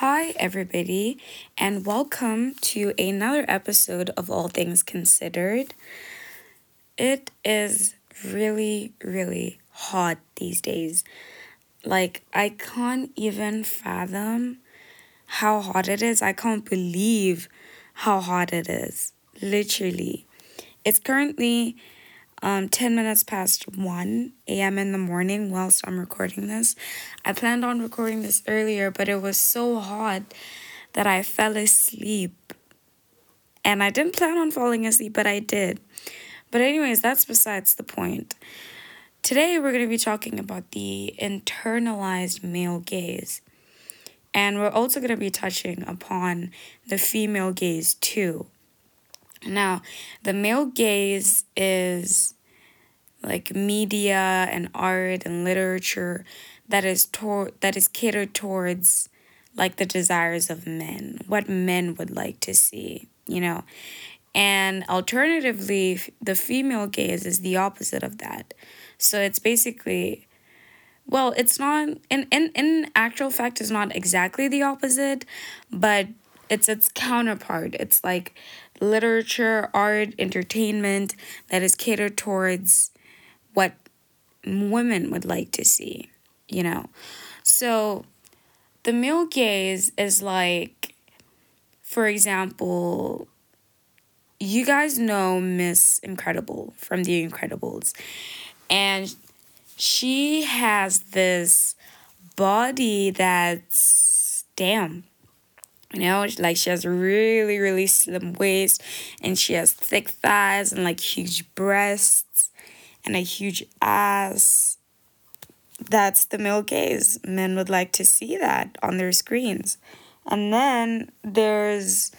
Hi, everybody, and welcome to another episode of All Things Considered. It is really, really hot these days. Like, I can't even fathom how hot it is. I can't believe how hot it is. Literally. It's currently um, 10 minutes past 1 a.m. in the morning whilst I'm recording this. I planned on recording this earlier, but it was so hot that I fell asleep. And I didn't plan on falling asleep, but I did. But, anyways, that's besides the point. Today, we're going to be talking about the internalized male gaze. And we're also going to be touching upon the female gaze too. Now, the male gaze is like media and art and literature that is tor- that is catered towards like the desires of men, what men would like to see, you know. And alternatively, the female gaze is the opposite of that. So it's basically well, it's not in in in actual fact it's not exactly the opposite, but it's its counterpart. It's like literature, art, entertainment that is catered towards what women would like to see, you know. So the male gaze is like, for example, you guys know Miss Incredible from The Incredibles, and she has this body that's damn you know like she has really really slim waist and she has thick thighs and like huge breasts and a huge ass. That's the male gaze. Men would like to see that on their screens. And then there's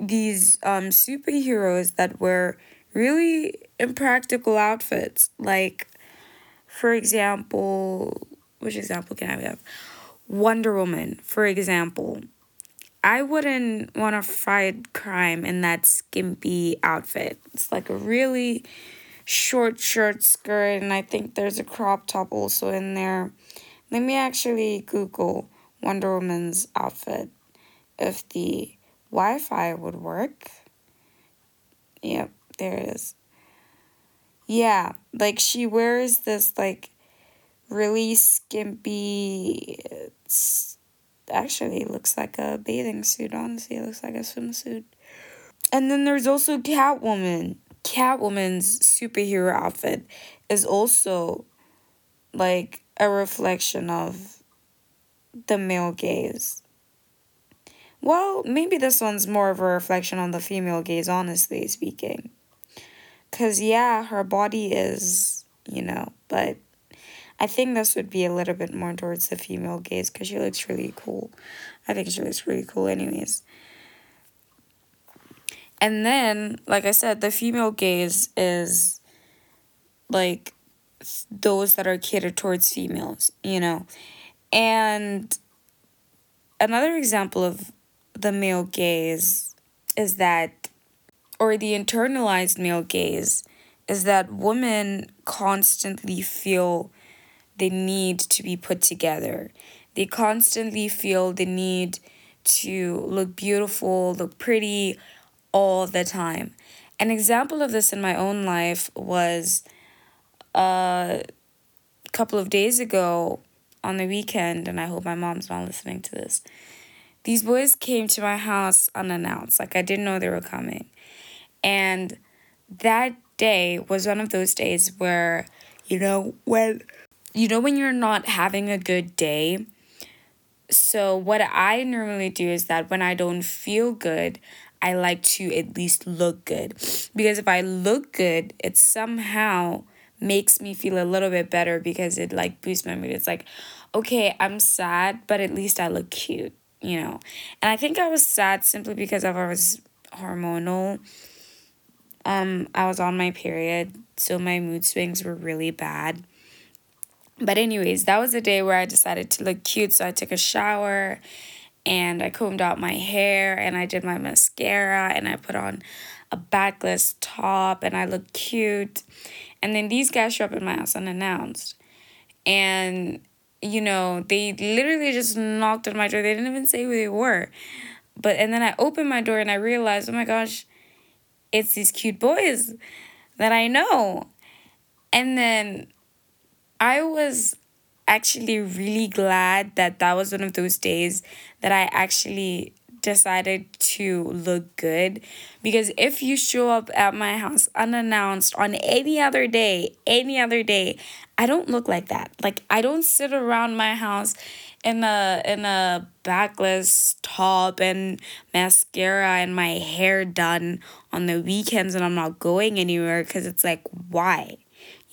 these um superheroes that wear really impractical outfits. Like for example which example can i have? Wonder woman for example I wouldn't want to fight crime in that skimpy outfit. It's like a really short shirt skirt, and I think there's a crop top also in there. Let me actually Google Wonder Woman's outfit if the Wi Fi would work. Yep, there it is. Yeah, like she wears this like really skimpy actually looks like a bathing suit, honestly. It looks like a swimsuit. And then there's also Catwoman. Catwoman's superhero outfit is also like a reflection of the male gaze. Well, maybe this one's more of a reflection on the female gaze, honestly speaking. Because, yeah, her body is, you know, but I think this would be a little bit more towards the female gaze because she looks really cool. I think she looks really cool, anyways. And then, like I said, the female gaze is like those that are catered towards females, you know. And another example of the male gaze is that, or the internalized male gaze, is that women constantly feel the need to be put together. They constantly feel the need to look beautiful, look pretty all the time. An example of this in my own life was uh, a couple of days ago on the weekend, and I hope my mom's not listening to this. These boys came to my house unannounced. Like, I didn't know they were coming. And that day was one of those days where, you know, when you know when you're not having a good day? So what i normally do is that when i don't feel good i like to at least look good. Because if i look good it somehow makes me feel a little bit better because it like boosts my mood. It's like okay i'm sad but at least i look cute you know? And i think i was sad simply because i was hormonal. Um i was on my period so my mood swings were really bad but, anyways, that was the day where I decided to look cute. So I took a shower and I combed out my hair and I did my mascara and I put on a backless top and I looked cute. And then these guys show up in my house unannounced. And you know, they literally just knocked on my door. They didn't even say who they were. But and then I opened my door and I realized, oh my gosh, it's these cute boys that I know. And then I was actually really glad that that was one of those days that I actually decided to look good because if you show up at my house unannounced on any other day, any other day, I don't look like that. Like I don't sit around my house in a in a backless top and mascara and my hair done on the weekends and I'm not going anywhere cuz it's like why?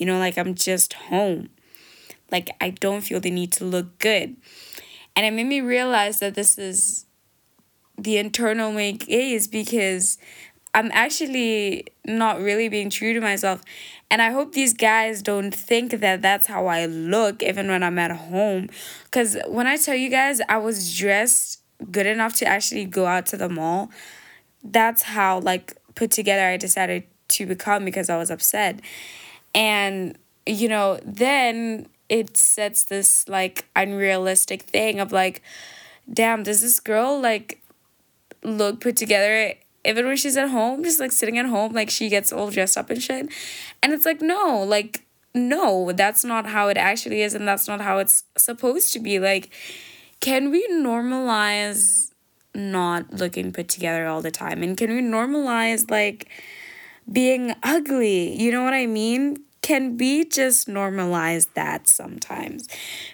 You know, like I'm just home. Like I don't feel the need to look good. And it made me realize that this is the internal my gaze because I'm actually not really being true to myself. And I hope these guys don't think that that's how I look even when I'm at home. Because when I tell you guys I was dressed good enough to actually go out to the mall, that's how like put together I decided to become because I was upset. And, you know, then it sets this like unrealistic thing of like, damn, does this girl like look put together even when she's at home, just like sitting at home, like she gets all dressed up and shit. And it's like, no, like, no, that's not how it actually is, and that's not how it's supposed to be. Like, can we normalize not looking put together all the time? And can we normalize, like, being ugly? You know what I mean? Can we just normalize that sometimes?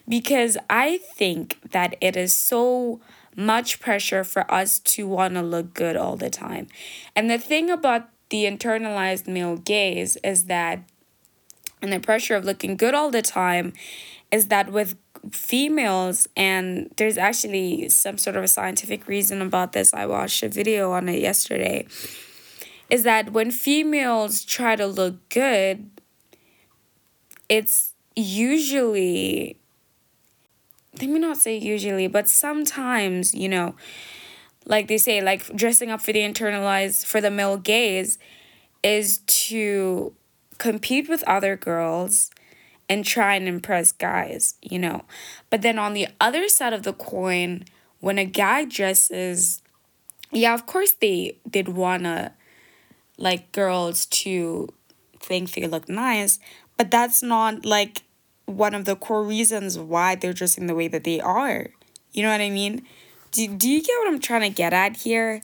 Because I think that it is so much pressure for us to want to look good all the time. And the thing about the internalized male gaze is that, and the pressure of looking good all the time, is that with females, and there's actually some sort of a scientific reason about this. I watched a video on it yesterday. Is that when females try to look good, it's usually let me not say usually, but sometimes, you know, like they say, like dressing up for the internalized, for the male gaze is to compete with other girls and try and impress guys, you know. But then on the other side of the coin, when a guy dresses, yeah, of course they did wanna like girls to think they look nice, but that's not like one of the core reasons why they're dressing the way that they are. You know what I mean? Do, do you get what I'm trying to get at here?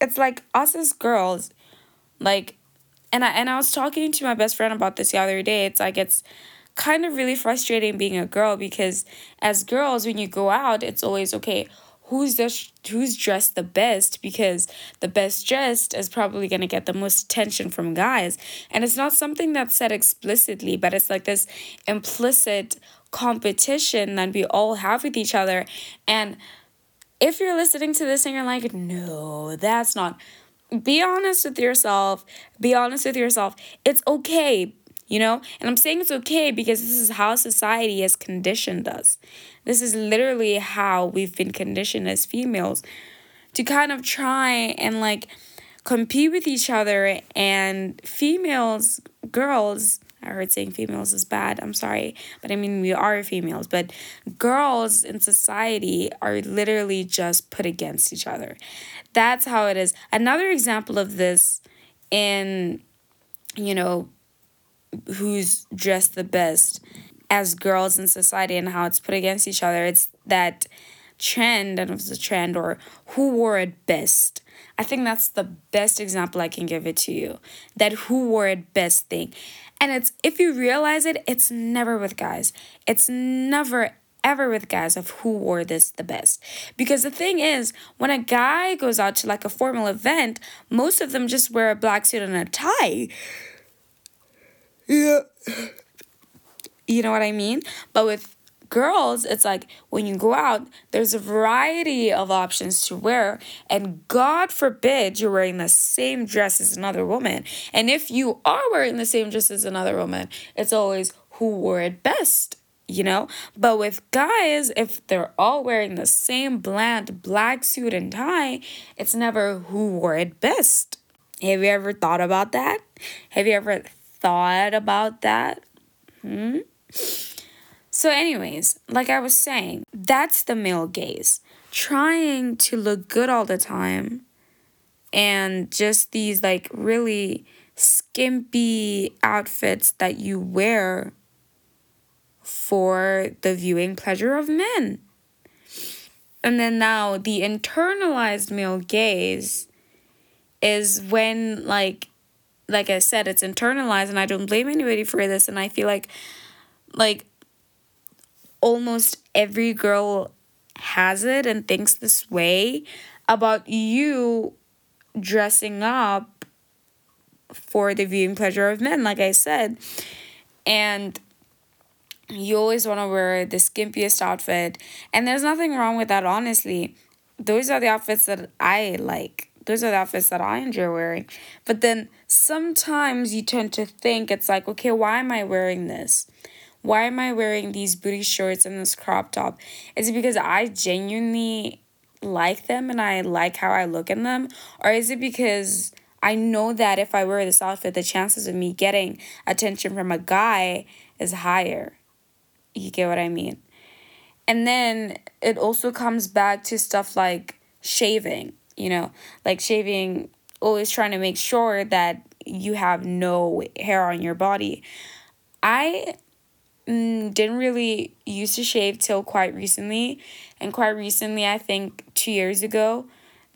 It's like us as girls, like, and I and I was talking to my best friend about this the other day. It's like it's kind of really frustrating being a girl because as girls, when you go out, it's always okay who's the who's dressed the best because the best dressed is probably going to get the most attention from guys. And it's not something that's said explicitly but it's like this implicit competition that we all have with each other. And if you're listening to this and you're like no that's not be honest with yourself be honest with yourself. It's okay you know? And I'm saying it's okay because this is how society has conditioned us. This is literally how we've been conditioned as females to kind of try and like compete with each other and females, girls, I heard saying females is bad. I'm sorry. But I mean, we are females. But girls in society are literally just put against each other. That's how it is. Another example of this in, you know, who's dressed the best as girls in society and how it's put against each other. It's that trend, and it was a trend, or who wore it best. I think that's the best example I can give it to you. That who wore it best thing. And it's if you realize it, it's never with guys. It's never ever with guys of who wore this the best. Because the thing is, when a guy goes out to like a formal event, most of them just wear a black suit and a tie. Yeah. You know what I mean? But with girls, it's like when you go out, there's a variety of options to wear, and God forbid you're wearing the same dress as another woman. And if you are wearing the same dress as another woman, it's always who wore it best, you know? But with guys, if they're all wearing the same bland black suit and tie, it's never who wore it best. Have you ever thought about that? Have you ever thought about that? Hmm? So, anyways, like I was saying, that's the male gaze. Trying to look good all the time and just these like really skimpy outfits that you wear for the viewing pleasure of men. And then now the internalized male gaze is when like like I said it's internalized and I don't blame anybody for this and I feel like like almost every girl has it and thinks this way about you dressing up for the viewing pleasure of men like I said and you always want to wear the skimpiest outfit. And there's nothing wrong with that, honestly. Those are the outfits that I like. Those are the outfits that I enjoy wearing. But then sometimes you tend to think it's like, okay, why am I wearing this? Why am I wearing these booty shorts and this crop top? Is it because I genuinely like them and I like how I look in them? Or is it because I know that if I wear this outfit, the chances of me getting attention from a guy is higher? You get what I mean? And then it also comes back to stuff like shaving, you know, like shaving, always trying to make sure that you have no hair on your body. I mm, didn't really used to shave till quite recently. And quite recently, I think two years ago,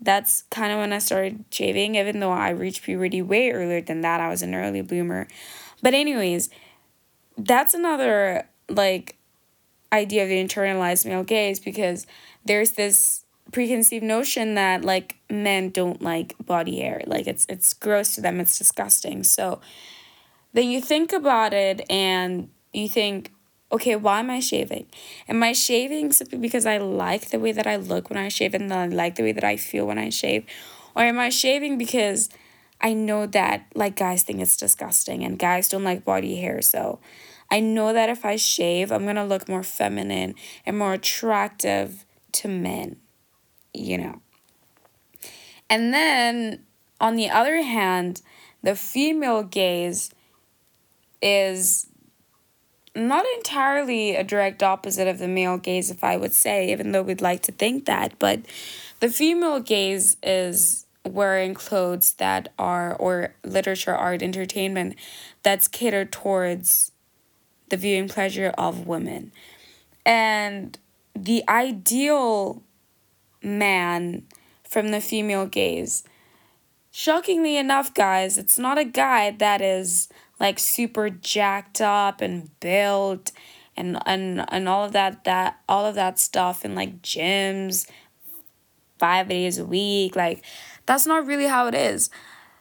that's kind of when I started shaving, even though I reached puberty way earlier than that. I was an early bloomer. But, anyways, that's another like idea of the internalized male gaze because there's this preconceived notion that like men don't like body hair like it's it's gross to them. It's disgusting. So then you think about it and you think okay why am i shaving? Am i shaving simply because i like the way that i look when i shave and i like the way that i feel when i shave? Or am i shaving because i know that like guys think it's disgusting and guys don't like body hair? So I know that if I shave, I'm to look more feminine and more attractive to men, you know. And then on the other hand, the female gaze is not entirely a direct opposite of the male gaze, if I would say, even though we'd like to think that. But the female gaze is wearing clothes that are, or literature, art, entertainment that's catered towards the viewing pleasure of women. And the ideal man from the female gaze. Shockingly enough, guys, it's not a guy that is like super jacked up and built and and and all of that that all of that stuff in like gyms 5 days a week like that's not really how it is.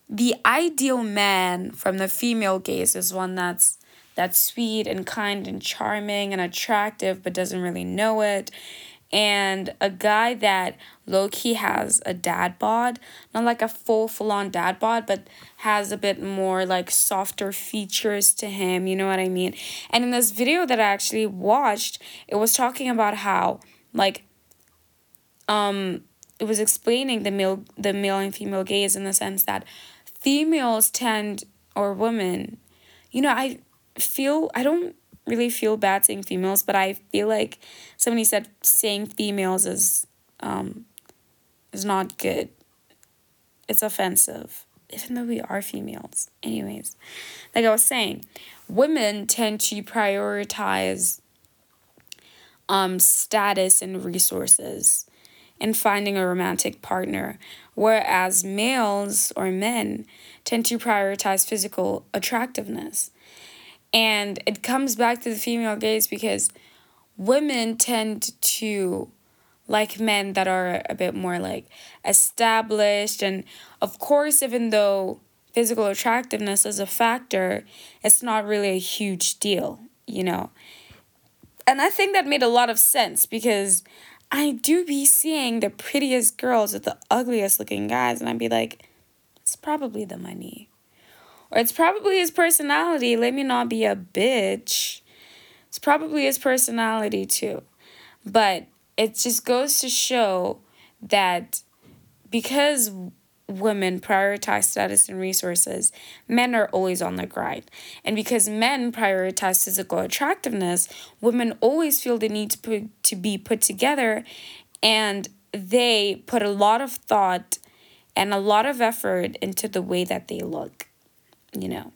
The ideal man from the female gaze is one that's that's sweet and kind and charming and attractive but doesn't really know it. And a guy that low key has a dad bod, not like a full full on dad bod, but has a bit more like softer features to him, you know what I mean? And in this video that I actually watched, it was talking about how like um it was explaining the male the male and female gaze in the sense that females tend or women you know i feel I don't really feel bad saying females, but I feel like somebody said saying females is um is not good. It's offensive, even though we are females. Anyways, like I was saying, women tend to prioritize um status and resources in finding a romantic partner, whereas males or men tend to prioritize physical attractiveness. And it comes back to the female gaze because women tend to like men that are a bit more like established. And of course even though physical attractiveness is a factor it's not really a huge deal you know? And i think that made a lot of sense because i do be seeing the prettiest girls with the ugliest looking guys and i'd be like it's probably the money or it's probably his personality. Let me not be a bitch. It's probably his personality too. But it just goes to show that because women prioritize status and resources, men are always on the grind. And because men prioritize physical attractiveness, women always feel the need to put, to be put together and they put a lot of thought and a lot of effort into the way that they look, you know.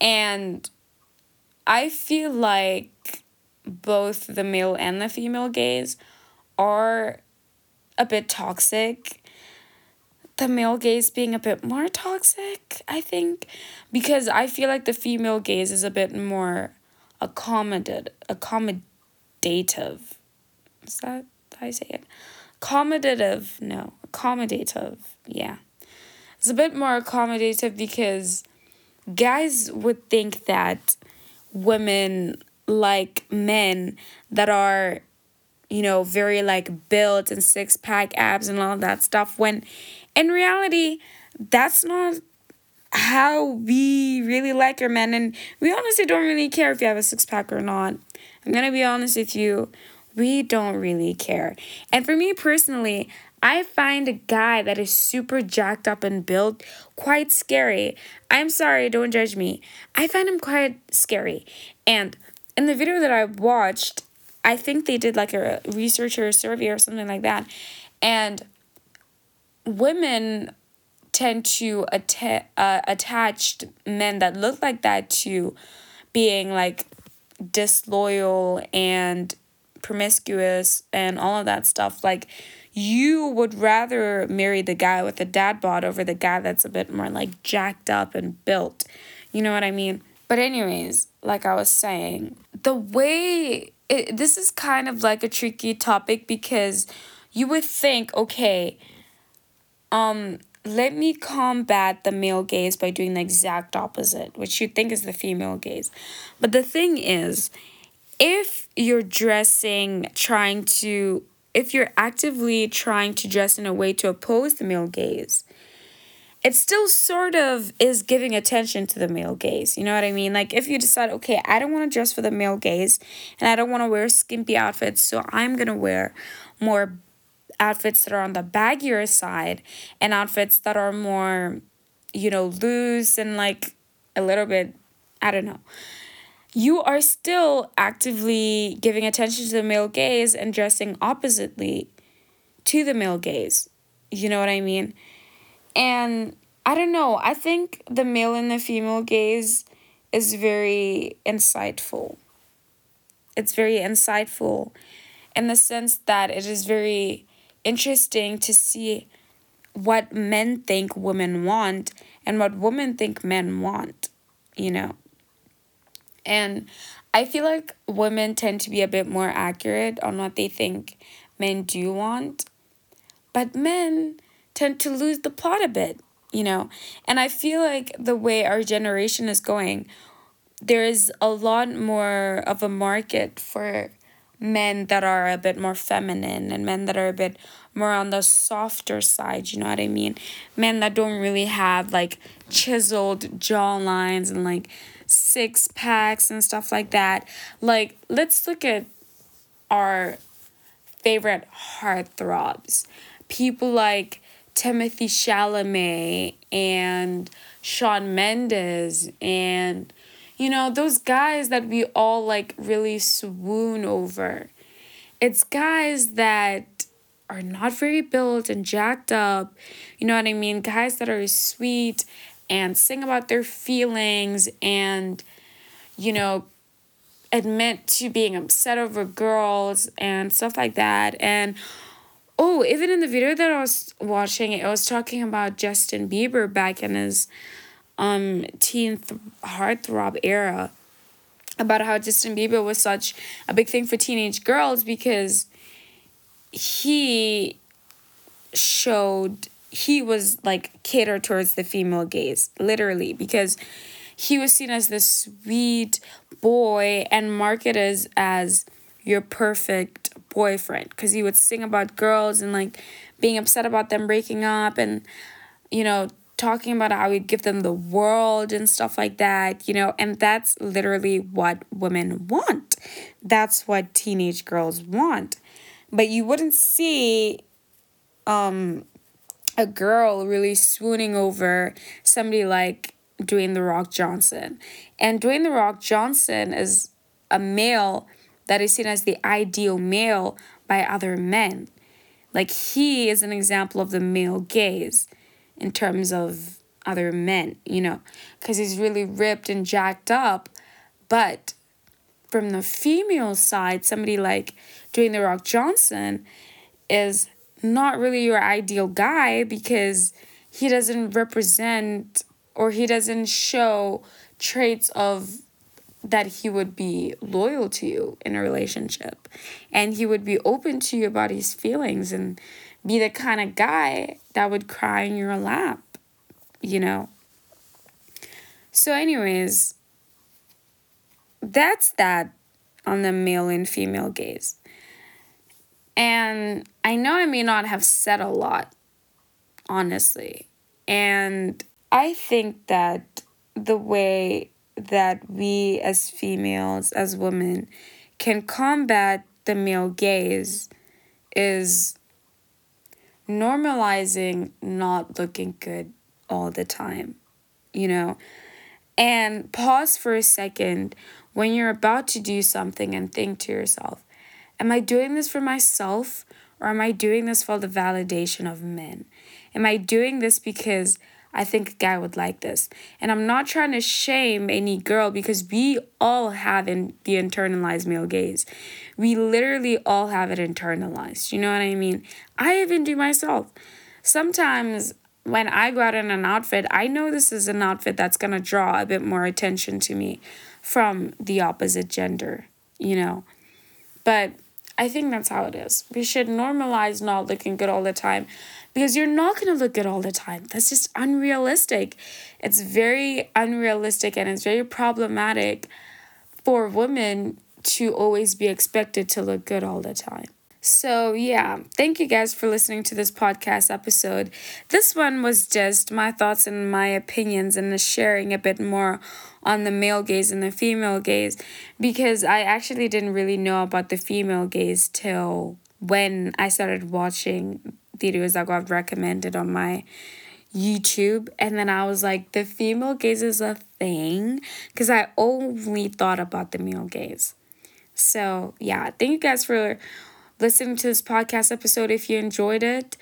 And I feel like both the male and the female gaze are a bit toxic. The male gaze being a bit more toxic, I think, because I feel like the female gaze is a bit more accommodative. Accommodative. Is that how I say it? Accommodative. No, accommodative. Yeah. It's a bit more accommodative because guys would think that women like men that are you know very like built and six pack abs and all that stuff when in reality that's not how we really like our men. And we honestly don't really care if you have a six pack or not. I'm gonna be honest with you. We don't really care. And for me personally I find a guy that is super jacked up and built quite scary. I'm sorry, don't judge me. I find him quite scary. And in the video that I watched, I think they did like a researcher survey or something like that. And women tend to atta- uh, attach men that look like that to being like disloyal and promiscuous and all of that stuff. Like, you would rather marry the guy with the dad bod over the guy that's a bit more like jacked up and built. You know what I mean? But, anyways, like I was saying, the way it, this is kind of like a tricky topic because you would think, okay, um, let me combat the male gaze by doing the exact opposite, which you think is the female gaze. But the thing is, if you're dressing, trying to if you're actively trying to dress in a way to oppose the male gaze, it still sort of is giving attention to the male gaze. You know what I mean? Like if you decide, okay, I don't want to dress for the male gaze and I don't want to wear skimpy outfits, so I'm going to wear more outfits that are on the baggier side and outfits that are more, you know, loose and like a little bit, I don't know you are still actively giving attention to the male gaze and dressing oppositely to the male gaze. You know what I mean? And I don't know, I think the male and the female gaze is very insightful. It's very insightful in the sense that it is very interesting to see what men think women want and what women think men want, you know. And I feel like women tend to be a bit more accurate on what they think men do want. But men tend to lose the plot a bit, you know? And I feel like the way our generation is going, there is a lot more of a market for men that are a bit more feminine and men that are a bit more on the softer side, you know what I mean? Men that don't really have like chiseled jaw lines and like six packs and stuff like that. Like, let's look at our favorite heartthrobs. People like Timothy Chalamet and Shawn Mendes and you know those guys that we all like really swoon over. It's guys that are not very built and jacked up. You know what I mean? Guys that are sweet and sing about their feelings and, you know, admit to being upset over girls and stuff like that. And oh, even in the video that I was watching, it was talking about Justin Bieber back in his um teen th- heartthrob era about how Justin Bieber was such a big thing for teenage girls because he showed he was like catered towards the female gaze, literally, because he was seen as this sweet boy and marketed as, your perfect boyfriend because he would sing about girls and like being upset about them breaking up and you know talking about how he'd give them the world and stuff like that you know and that's literally what women want. That's what teenage girls want. But you wouldn't see um a girl really swooning over somebody like Dwayne The Rock Johnson. And Dwayne The Rock Johnson is a male that is seen as the ideal male by other men. Like he is an example of the male gaze in terms of other men, you know, because he's really ripped and jacked up. But from the female side, somebody like Dwayne The Rock Johnson is not really your ideal guy because he doesn't represent or he doesn't show traits of that he would be loyal to you in a relationship and he would be open to you about his feelings and be the kind of guy that would cry in your lap, you know. So, anyways, that's that on the male and female gaze. And I know I may not have said a lot, honestly. And I think that the way that we as females, as women, can combat the male gaze is normalizing not looking good all the time, you know? And pause for a second when you're about to do something and think to yourself, Am I doing this for myself or am I doing this for the validation of men? Am I doing this because I think a guy would like this. And I'm not trying to shame any girl because we all have in the internalized male gaze. We literally all have it internalized. You know what I mean? I even do myself. Sometimes when I go out in an outfit, I know this is an outfit that's going to draw a bit more attention to me from the opposite gender, you know? But I think that's how it is. We should normalize not looking good all the time because you're not going to look good all the time. That's just unrealistic. It's very unrealistic and it's very problematic for women to always be expected to look good all the time. So, yeah, thank you guys for listening to this podcast episode. This one was just my thoughts and my opinions and the sharing a bit more on the male gaze and the female gaze because I actually didn't really know about the female gaze till when I started watching videos that got recommended on my YouTube. And then I was like, the female gaze is a thing because I only thought about the male gaze. So, yeah, thank you guys for listening to this podcast episode. If you enjoyed it,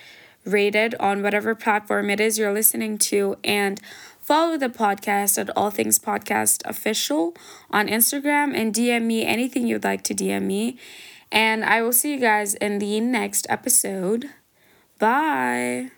rate it on whatever platform it is you're listening to, and follow the podcast at All Things Podcast Official on Instagram and DM me anything you'd like to DM me. And I will see you guys in the next episode. Bye.